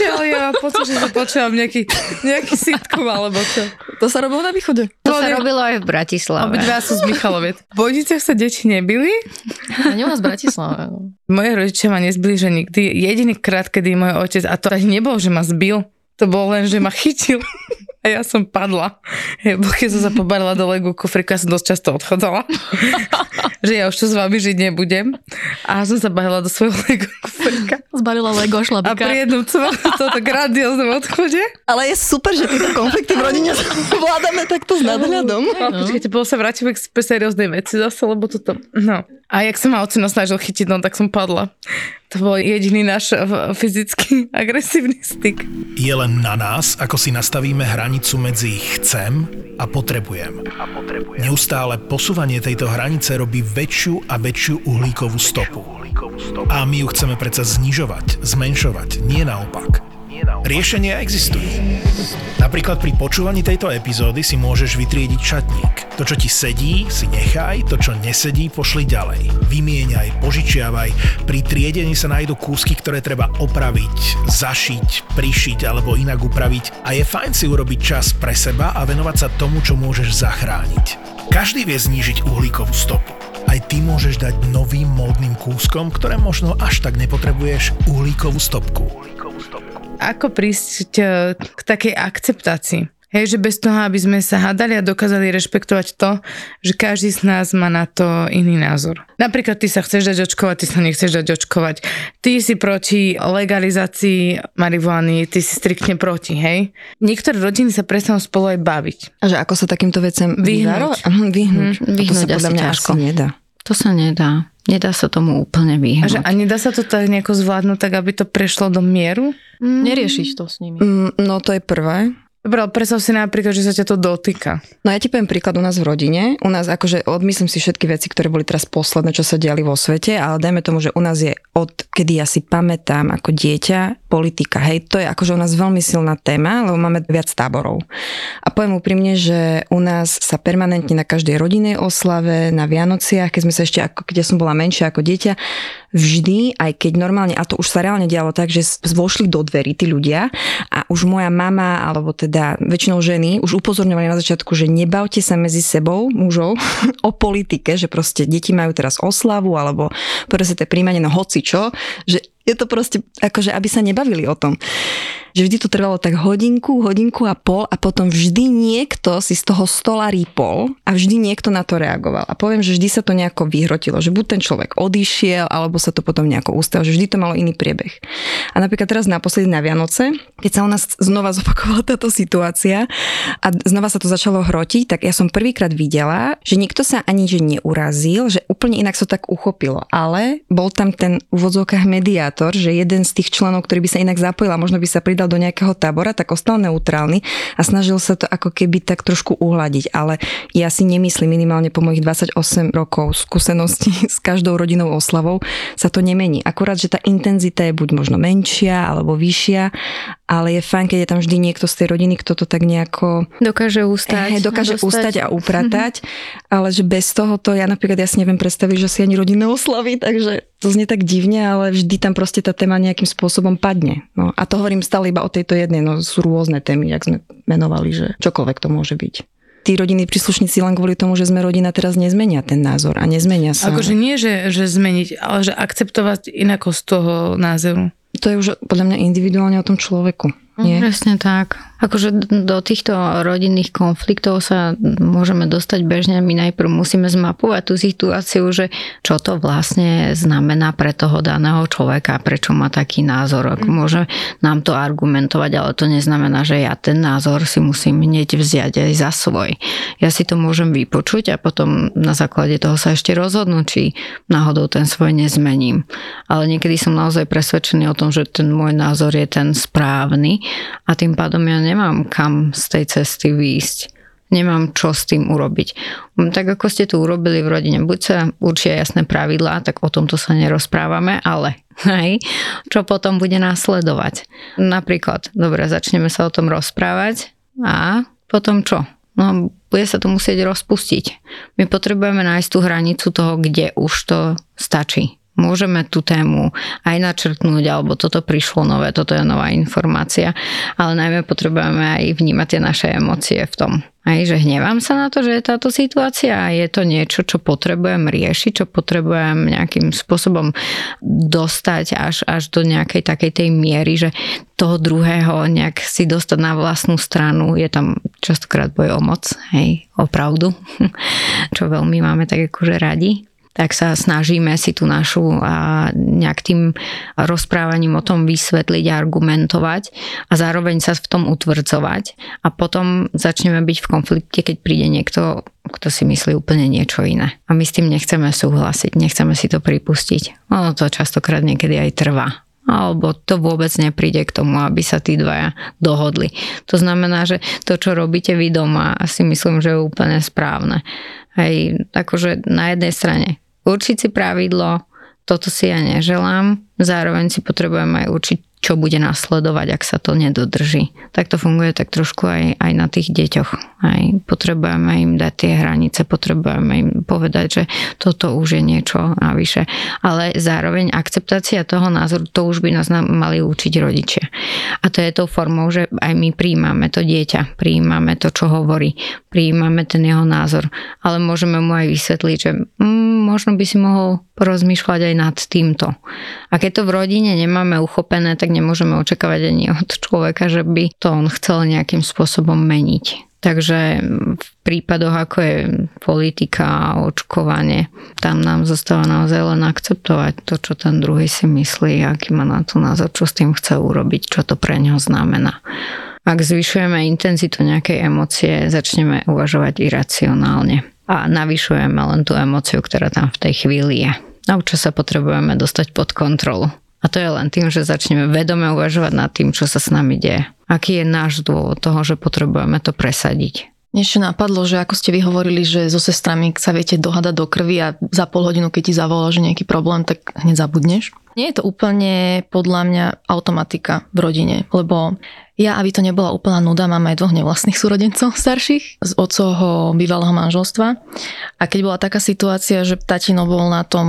ale ja mám pocit, že počúvam nejaký, nejaký sitcom alebo čo. To sa robilo na východe. To, to sa ne... robilo aj v Bratislave. Obidva sú z Michaloviec. V Bojniciach sa deti nebili? A nie z Bratislave. No. Moje rodičia ma nezbili, že nikdy. Jediný krát, kedy môj otec, a to ani nebol, že ma zbil, to bolo len, že ma chytil a ja som padla. Bo keď som sa pobarila do Legu kufrika, som dosť často odchádzala. že ja už tu s vami žiť nebudem. A som sa bahila do svojho Lego kufrika. Zbalila Lego šlabika. A pri jednom toto grandióznom odchode. Ale je super, že tieto konflikty v rodine vládame takto s nadhľadom. No, no. Počkajte, bolo sa vrátime k serióznej veci zase, lebo toto... No. A jak sa ma ocino snažil chytiť, no tak som padla. Bol jediný náš fyzicky agresívny styk. Je len na nás, ako si nastavíme hranicu medzi chcem a potrebujem. A potrebujem. Neustále posúvanie tejto hranice robí väčšiu a väčšiu uhlíkovú stopu. A my ju chceme predsa znižovať, zmenšovať, nie naopak. Riešenia existujú. Napríklad pri počúvaní tejto epizódy si môžeš vytriediť šatník. To, čo ti sedí, si nechaj, to, čo nesedí, pošli ďalej. Vymieňaj, požičiavaj. Pri triedení sa nájdú kúsky, ktoré treba opraviť, zašiť, prišiť alebo inak upraviť a je fajn si urobiť čas pre seba a venovať sa tomu, čo môžeš zachrániť. Každý vie znížiť uhlíkovú stopu aj ty môžeš dať novým módnym kúskom, ktoré možno až tak nepotrebuješ uhlíkovú stopku. Ako prísť e, k takej akceptácii? Hej, že bez toho, aby sme sa hádali a dokázali rešpektovať to, že každý z nás má na to iný názor. Napríklad ty sa chceš dať očkovať, ty sa nechceš dať očkovať. Ty si proti legalizácii marihuany, ty si striktne proti, hej? Niektoré rodiny sa prestanú spolu aj baviť. A že ako sa takýmto vecem Vyhnúť. vyhnúť? Vyhnúť. Mhm, vyhnúť to sa podľa mňa ťažko. asi nedá. To sa nedá. Nedá sa tomu úplne A, vyhnúť. že, a nedá sa to tak nejako zvládnuť, tak aby to prešlo do mieru? Neriešiš to s nimi. Mm, No to je prvé. Dobre, ale predstav si napríklad, že sa ťa to dotýka. No ja ti poviem príklad u nás v rodine. U nás akože odmyslím si všetky veci, ktoré boli teraz posledné, čo sa diali vo svete, ale dajme tomu, že u nás je od kedy ja si pamätám ako dieťa politika. Hej, to je akože u nás veľmi silná téma, lebo máme viac táborov. A poviem úprimne, že u nás sa permanentne na každej rodinej oslave, na Vianociach, keď sme sa ešte, ako keď ja som bola menšia ako dieťa, vždy, aj keď normálne, a to už sa reálne dialo tak, že vošli do dverí tí ľudia a už moja mama, alebo teda väčšinou ženy, už upozorňovali na začiatku, že nebavte sa medzi sebou, mužov, o politike, že proste deti majú teraz oslavu, alebo proste to príjmanie, no hoci čo, že je to proste, akože aby sa nebavili o tom. Že vždy to trvalo tak hodinku, hodinku a pol a potom vždy niekto si z toho stola rýpol a vždy niekto na to reagoval. A poviem, že vždy sa to nejako vyhrotilo, že buď ten človek odišiel, alebo sa to potom nejako ustal, že vždy to malo iný priebeh. A napríklad teraz naposledy na Vianoce, keď sa u nás znova zopakovala táto situácia a znova sa to začalo hrotiť, tak ja som prvýkrát videla, že nikto sa ani že neurazil, že úplne inak sa to tak uchopilo. Ale bol tam ten v mediátor, že jeden z tých členov, ktorý by sa inak zapojil a možno by sa pridal do nejakého tábora, tak ostal neutrálny a snažil sa to ako keby tak trošku uhladiť. Ale ja si nemyslím, minimálne po mojich 28 rokov skúseností s každou rodinou oslavou sa to nemení. Akurát, že tá intenzita je buď možno menšia alebo vyššia, ale je fajn, keď je tam vždy niekto z tej rodiny, kto to tak nejako Dokáže ustať. eh, dokáže dostať. ustať a upratať, ale že bez toho to ja napríklad ja si neviem predstaviť, že si ani rodinné oslavy, takže to znie tak divne, ale vždy tam proste tá téma nejakým spôsobom padne. No, a to hovorím stále iba o tejto jednej, no sú rôzne témy, jak sme menovali, že čokoľvek to môže byť. Tí rodinní príslušníci len kvôli tomu, že sme rodina, teraz nezmenia ten názor a nezmenia sa. Akože nie, že, že zmeniť, ale že akceptovať inakosť toho názoru. To je už podľa mňa individuálne o tom človeku. Nie? Presne tak. Akože do týchto rodinných konfliktov sa môžeme dostať bežne. My najprv musíme zmapovať tú situáciu, že čo to vlastne znamená pre toho daného človeka, prečo má taký názor. Ako môže nám to argumentovať, ale to neznamená, že ja ten názor si musím hneď vziať aj za svoj. Ja si to môžem vypočuť a potom na základe toho sa ešte rozhodnúť, či náhodou ten svoj nezmením. Ale niekedy som naozaj presvedčený o tom, že ten môj názor je ten správny a tým pádom ja nemám kam z tej cesty výjsť. Nemám čo s tým urobiť. Tak ako ste to urobili v rodine, buď sa určia jasné pravidlá, tak o tomto sa nerozprávame, ale hej, čo potom bude následovať. Napríklad, dobre, začneme sa o tom rozprávať a potom čo? No, bude sa to musieť rozpustiť. My potrebujeme nájsť tú hranicu toho, kde už to stačí môžeme tú tému aj načrtnúť, alebo toto prišlo nové, toto je nová informácia, ale najmä potrebujeme aj vnímať tie naše emócie v tom. Aj, že hnevám sa na to, že je táto situácia a je to niečo, čo potrebujem riešiť, čo potrebujem nejakým spôsobom dostať až, až do nejakej takej tej miery, že toho druhého nejak si dostať na vlastnú stranu. Je tam častokrát boj o moc, hej, o pravdu, čo veľmi máme tak akože radi tak sa snažíme si tú našu a nejak tým rozprávaním o tom vysvetliť argumentovať a zároveň sa v tom utvrdzovať a potom začneme byť v konflikte, keď príde niekto, kto si myslí úplne niečo iné. A my s tým nechceme súhlasiť, nechceme si to pripustiť. Ono to častokrát niekedy aj trvá alebo to vôbec nepríde k tomu, aby sa tí dvaja dohodli. To znamená, že to, čo robíte vy doma, si myslím, že je úplne správne. Hej, akože na jednej strane určiť si pravidlo, toto si ja neželám, zároveň si potrebujem aj určiť, čo bude nasledovať, ak sa to nedodrží. Tak to funguje tak trošku aj, aj na tých deťoch. Aj potrebujeme im dať tie hranice, potrebujeme im povedať, že toto už je niečo navyše. Ale zároveň akceptácia toho názoru, to už by nás mali učiť rodičia. A to je tou formou, že aj my príjmame to dieťa, príjmame to, čo hovorí, prijímame ten jeho názor. Ale môžeme mu aj vysvetliť, že mm, možno by si mohol porozmýšľať aj nad týmto. A keď to v rodine nemáme uchopené, tak nemôžeme očakávať ani od človeka, že by to on chcel nejakým spôsobom meniť. Takže v prípadoch, ako je politika a očkovanie, tam nám zostáva naozaj len akceptovať to, čo ten druhý si myslí, aký má na to názor, čo s tým chce urobiť, čo to pre neho znamená. Ak zvyšujeme intenzitu nejakej emócie, začneme uvažovať iracionálne a navyšujeme len tú emóciu, ktorá tam v tej chvíli je. A čo sa potrebujeme dostať pod kontrolu. A to je len tým, že začneme vedome uvažovať nad tým, čo sa s nami deje. Aký je náš dôvod toho, že potrebujeme to presadiť. Mne ešte napadlo, že ako ste vy hovorili, že so sestrami sa viete dohadať do krvi a za pol hodinu, keď ti zavolá, že nejaký problém, tak hneď zabudneš. Nie je to úplne podľa mňa automatika v rodine, lebo ja, aby to nebola úplná nuda, mám aj dvoch nevlastných súrodencov starších z otcovho bývalého manželstva. A keď bola taká situácia, že tatino bol na tom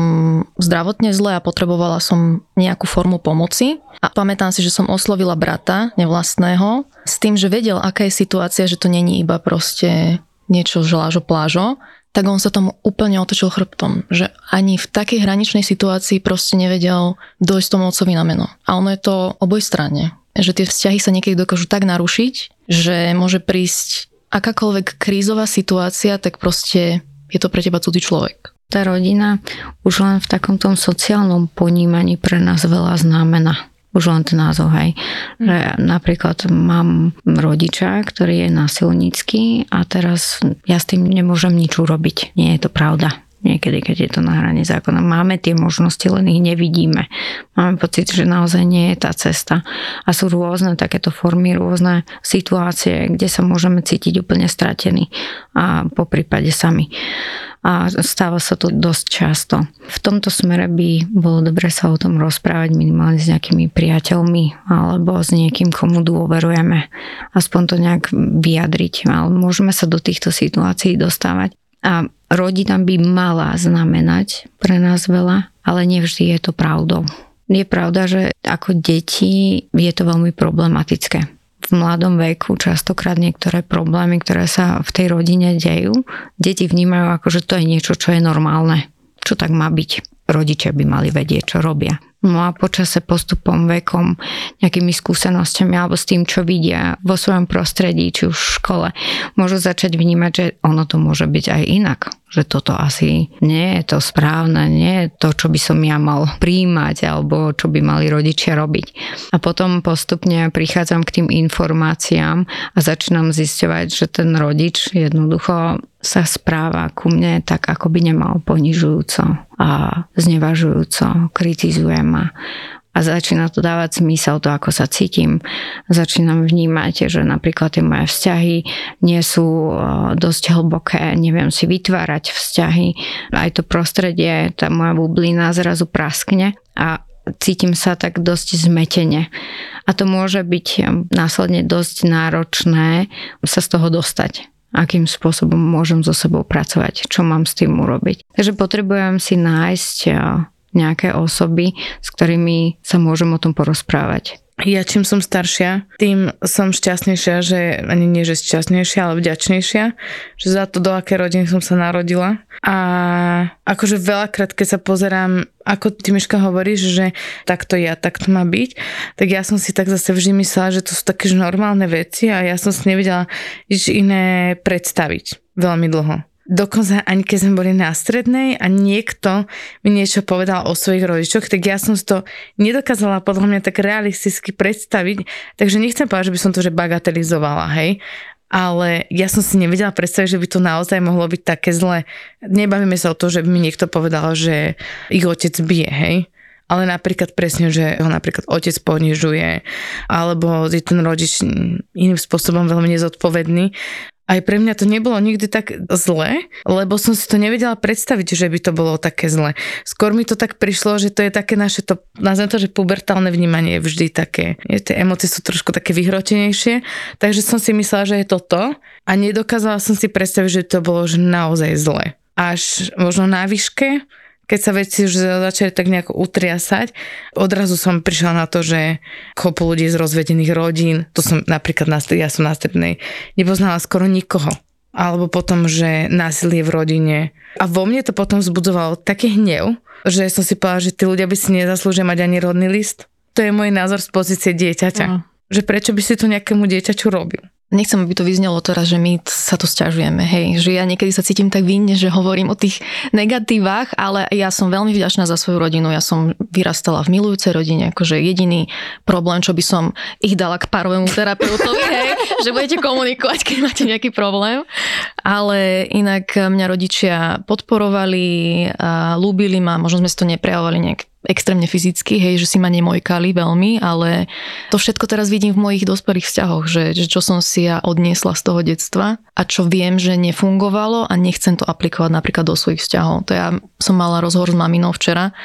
zdravotne zle a potrebovala som nejakú formu pomoci, a pamätám si, že som oslovila brata nevlastného s tým, že vedel, aká je situácia, že to není iba proste niečo žlážo plážo, tak on sa tomu úplne otočil chrbtom, že ani v takej hraničnej situácii proste nevedel dojsť tomu otcovi na meno. A ono je to oboj strane že tie vzťahy sa niekedy dokážu tak narušiť, že môže prísť akákoľvek krízová situácia, tak proste je to pre teba cudzí človek. Tá rodina už len v takomto sociálnom ponímaní pre nás veľa znamená. Už len ten názov, hej. Že napríklad mám rodiča, ktorý je násilnícky a teraz ja s tým nemôžem nič urobiť. Nie je to pravda niekedy, keď je to na hrane zákona. Máme tie možnosti, len ich nevidíme. Máme pocit, že naozaj nie je tá cesta. A sú rôzne takéto formy, rôzne situácie, kde sa môžeme cítiť úplne stratení a po prípade sami. A stáva sa to dosť často. V tomto smere by bolo dobre sa o tom rozprávať minimálne s nejakými priateľmi alebo s niekým, komu dôverujeme. Aspoň to nejak vyjadriť. Ale môžeme sa do týchto situácií dostávať. A rodina by mala znamenať pre nás veľa, ale nevždy je to pravdou. Je pravda, že ako deti je to veľmi problematické. V mladom veku častokrát niektoré problémy, ktoré sa v tej rodine dejú, deti vnímajú ako, že to je niečo, čo je normálne. Čo tak má byť rodičia by mali vedieť, čo robia. No a počase postupom, vekom, nejakými skúsenosťami alebo s tým, čo vidia vo svojom prostredí, či už v škole, môžu začať vnímať, že ono to môže byť aj inak že toto asi nie je to správne, nie je to, čo by som ja mal príjmať alebo čo by mali rodičia robiť. A potom postupne prichádzam k tým informáciám a začínam zisťovať, že ten rodič jednoducho sa správa ku mne tak, ako by nemal ponižujúco a znevažujúco, kritizuje ma a začína to dávať zmysel to, ako sa cítim. Začínam vnímať, že napríklad tie moje vzťahy nie sú dosť hlboké, neviem si vytvárať vzťahy. Aj to prostredie, tá moja bublina zrazu praskne a cítim sa tak dosť zmetene. A to môže byť následne dosť náročné sa z toho dostať akým spôsobom môžem so sebou pracovať, čo mám s tým urobiť. Takže potrebujem si nájsť nejaké osoby, s ktorými sa môžem o tom porozprávať. Ja čím som staršia, tým som šťastnejšia, že ani nie, že šťastnejšia, ale vďačnejšia, že za to, do aké rodiny som sa narodila. A akože veľakrát, keď sa pozerám, ako ty Miška hovoríš, že takto ja, takto má byť, tak ja som si tak zase vždy myslela, že to sú také normálne veci a ja som si nevedela nič iné predstaviť veľmi dlho. Dokonca ani keď sme boli na strednej a niekto mi niečo povedal o svojich rodičoch, tak ja som si to nedokázala podľa mňa tak realisticky predstaviť, takže nechcem povedať, že by som to že bagatelizovala, hej, ale ja som si nevedela predstaviť, že by to naozaj mohlo byť také zle. Nebavíme sa o to, že by mi niekto povedal, že ich otec bije, hej, ale napríklad presne, že ho napríklad otec ponižuje, alebo je ten rodič iným spôsobom veľmi nezodpovedný aj pre mňa to nebolo nikdy tak zle, lebo som si to nevedela predstaviť, že by to bolo také zle. Skôr mi to tak prišlo, že to je také naše, to, nazvem to, že pubertálne vnímanie je vždy také, je, tie emócie sú trošku také vyhrotenejšie, takže som si myslela, že je to to a nedokázala som si predstaviť, že to bolo že naozaj zle. Až možno na výške, keď sa veci už začali tak nejako utriasať, odrazu som prišla na to, že kopu ľudí z rozvedených rodín, to som napríklad, na, ja som na strednej, nepoznala skoro nikoho alebo potom, že násilie v rodine. A vo mne to potom vzbudzovalo taký hnev, že som si povedala, že tí ľudia by si nezaslúžili mať ani rodný list. To je môj názor z pozície dieťaťa. Uh. Že prečo by si to nejakému dieťaťu robil? Nechcem, aby to vyznelo teraz, že my sa to stiažujeme, hej, že ja niekedy sa cítim tak vinne, že hovorím o tých negatívach, ale ja som veľmi vďačná za svoju rodinu, ja som vyrastala v milujúcej rodine, akože jediný problém, čo by som ich dala k parovému terapeutovi, hej, že budete komunikovať, keď máte nejaký problém, ale inak mňa rodičia podporovali, a ľúbili ma, možno sme si to neprejavovali nejak extrémne fyzicky, hej, že si ma nemojkali veľmi, ale to všetko teraz vidím v mojich dospelých vzťahoch, že, že čo som si ja odniesla z toho detstva a čo viem, že nefungovalo a nechcem to aplikovať napríklad do svojich vzťahov. To ja som mala rozhovor s maminou včera,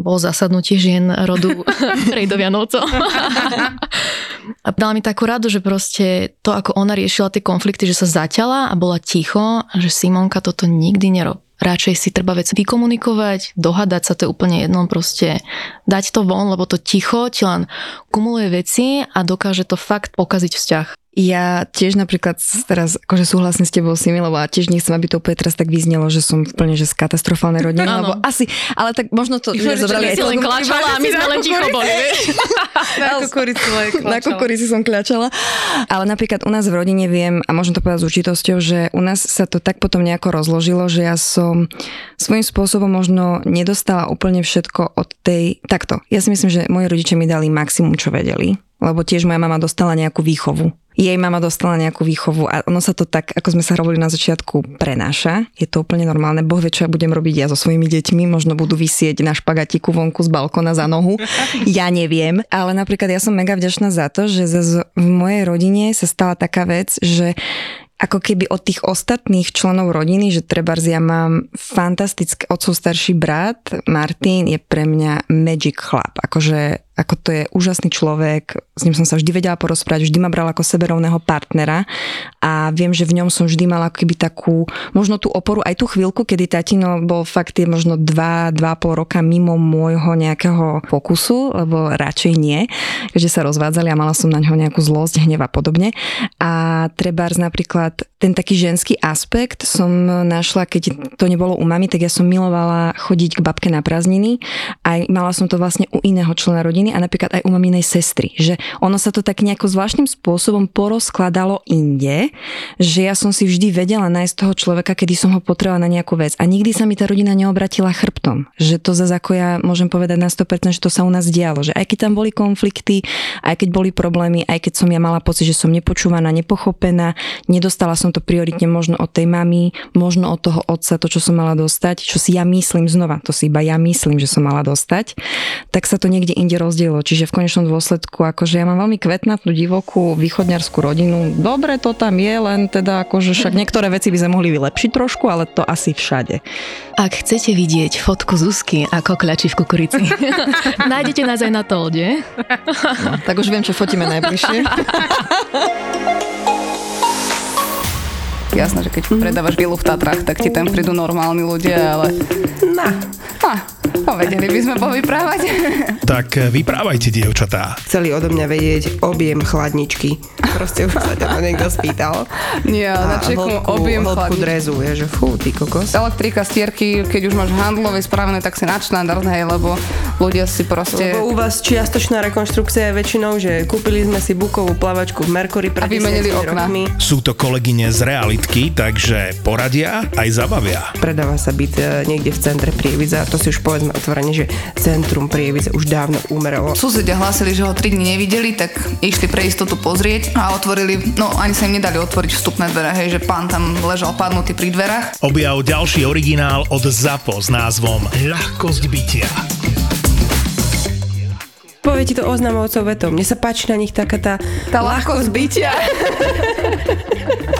bol zasadnutie žien rodu Rejdo Vianovcov. a dala mi takú radu, že proste to, ako ona riešila tie konflikty, že sa zaťala a bola ticho, že Simonka toto nikdy nerob radšej si treba vec vykomunikovať, dohadať sa, to je úplne jedno, proste dať to von, lebo to ticho ti len kumuluje veci a dokáže to fakt pokaziť vzťah. Ja tiež napríklad teraz akože súhlasím s tebou Simi, lebo tiež nechcem, aby to úplne teraz tak vyznelo, že som úplne že z katastrofálnej rodiny, lebo asi, ale tak možno to že zobrali aj len klačala a my sme len ticho boli, Na kukurici Na kukurici som kľačala. Ale napríklad u nás v rodine viem, a môžem to povedať s určitosťou, že u nás sa to tak potom nejako rozložilo, že ja som svojím spôsobom možno nedostala úplne všetko od tej... Takto, ja si myslím, že moji rodičia mi dali maximum, čo vedeli lebo tiež moja mama dostala nejakú výchovu. Jej mama dostala nejakú výchovu a ono sa to tak, ako sme sa hovorili na začiatku, prenáša. Je to úplne normálne. Boh vie, čo ja budem robiť ja so svojimi deťmi. Možno budú vysieť na špagatiku vonku z balkona za nohu. Ja neviem. Ale napríklad ja som mega vďačná za to, že v mojej rodine sa stala taká vec, že ako keby od tých ostatných členov rodiny, že treba ja mám fantastický otcov starší brat, Martin je pre mňa magic chlap. Akože ako to je úžasný človek, s ním som sa vždy vedela porozprávať, vždy ma bral ako seberovného partnera a viem, že v ňom som vždy mala keby takú, možno tú oporu, aj tú chvíľku, kedy tatino bol fakt je možno 2, 2,5 roka mimo môjho nejakého pokusu, lebo radšej nie, keďže sa rozvádzali a mala som na ňo nejakú zlosť, hnev a podobne. A trebárs napríklad ten taký ženský aspekt som našla, keď to nebolo u mami, tak ja som milovala chodiť k babke na prázdniny. Aj mala som to vlastne u iného člena rodiny a napríklad aj u maminej sestry. Že ono sa to tak nejako zvláštnym spôsobom porozkladalo inde, že ja som si vždy vedela nájsť toho človeka, kedy som ho potrebovala na nejakú vec. A nikdy sa mi tá rodina neobratila chrbtom. Že to zase ako ja môžem povedať na 100%, že to sa u nás dialo. Že aj keď tam boli konflikty, aj keď boli problémy, aj keď som ja mala pocit, že som nepočúvaná, nepochopená, nedostala som to prioritne možno od tej mamy, možno od toho otca, to, čo som mala dostať, čo si ja myslím znova, to si iba ja myslím, že som mala dostať, tak sa to niekde inde rozdielo. Čiže v konečnom dôsledku, akože ja mám veľmi kvetnatú, divokú východňarskú rodinu. Dobre to tam je, len teda akože však niektoré veci by sme mohli vylepšiť trošku, ale to asi všade. Ak chcete vidieť fotku Zuzky ako kľačí v kukurici, nájdete nás aj na tolde. No, tak už viem, čo fotíme najbližšie. Jasné, že keď predávaš vilu v Tatrách, tak ti tam prídu normálni ľudia, ale... Na. No, no vedeli by sme povyprávať. Tak eh, vyprávajte, dievčatá. Chceli odo mňa vedieť objem chladničky. Proste už sa ťa to niekto spýtal. Nie, na čeku objem hĺbku drezu, je, že fú, ty kokos. Elektrika, stierky, keď už máš handlové spravené, tak si nadštandard, hej, lebo ľudia si proste... Lebo u vás čiastočná rekonštrukcia je väčšinou, že kúpili sme si bukovú plavačku v Mercury pred okna. Rokmi. Sú to kolegyne z realitky, takže poradia aj zabavia. Predáva sa byt e, niekde v centre Prievidza, to si už povedzme otvorene, že centrum Prievidza už dávno umrelo. Susedia hlásili, že ho 3 dní nevideli, tak išli pre istotu pozrieť a otvorili, no ani sa im nedali otvoriť vstupné dvere, hej, že pán tam ležal padnutý pri dverách. Objav ďalší originál od ZAPO s názvom Ľahkosť bytia. Povie ti to oznamovcov vetom. Mne sa páči na nich taká tá, tá ľahkosť bytia.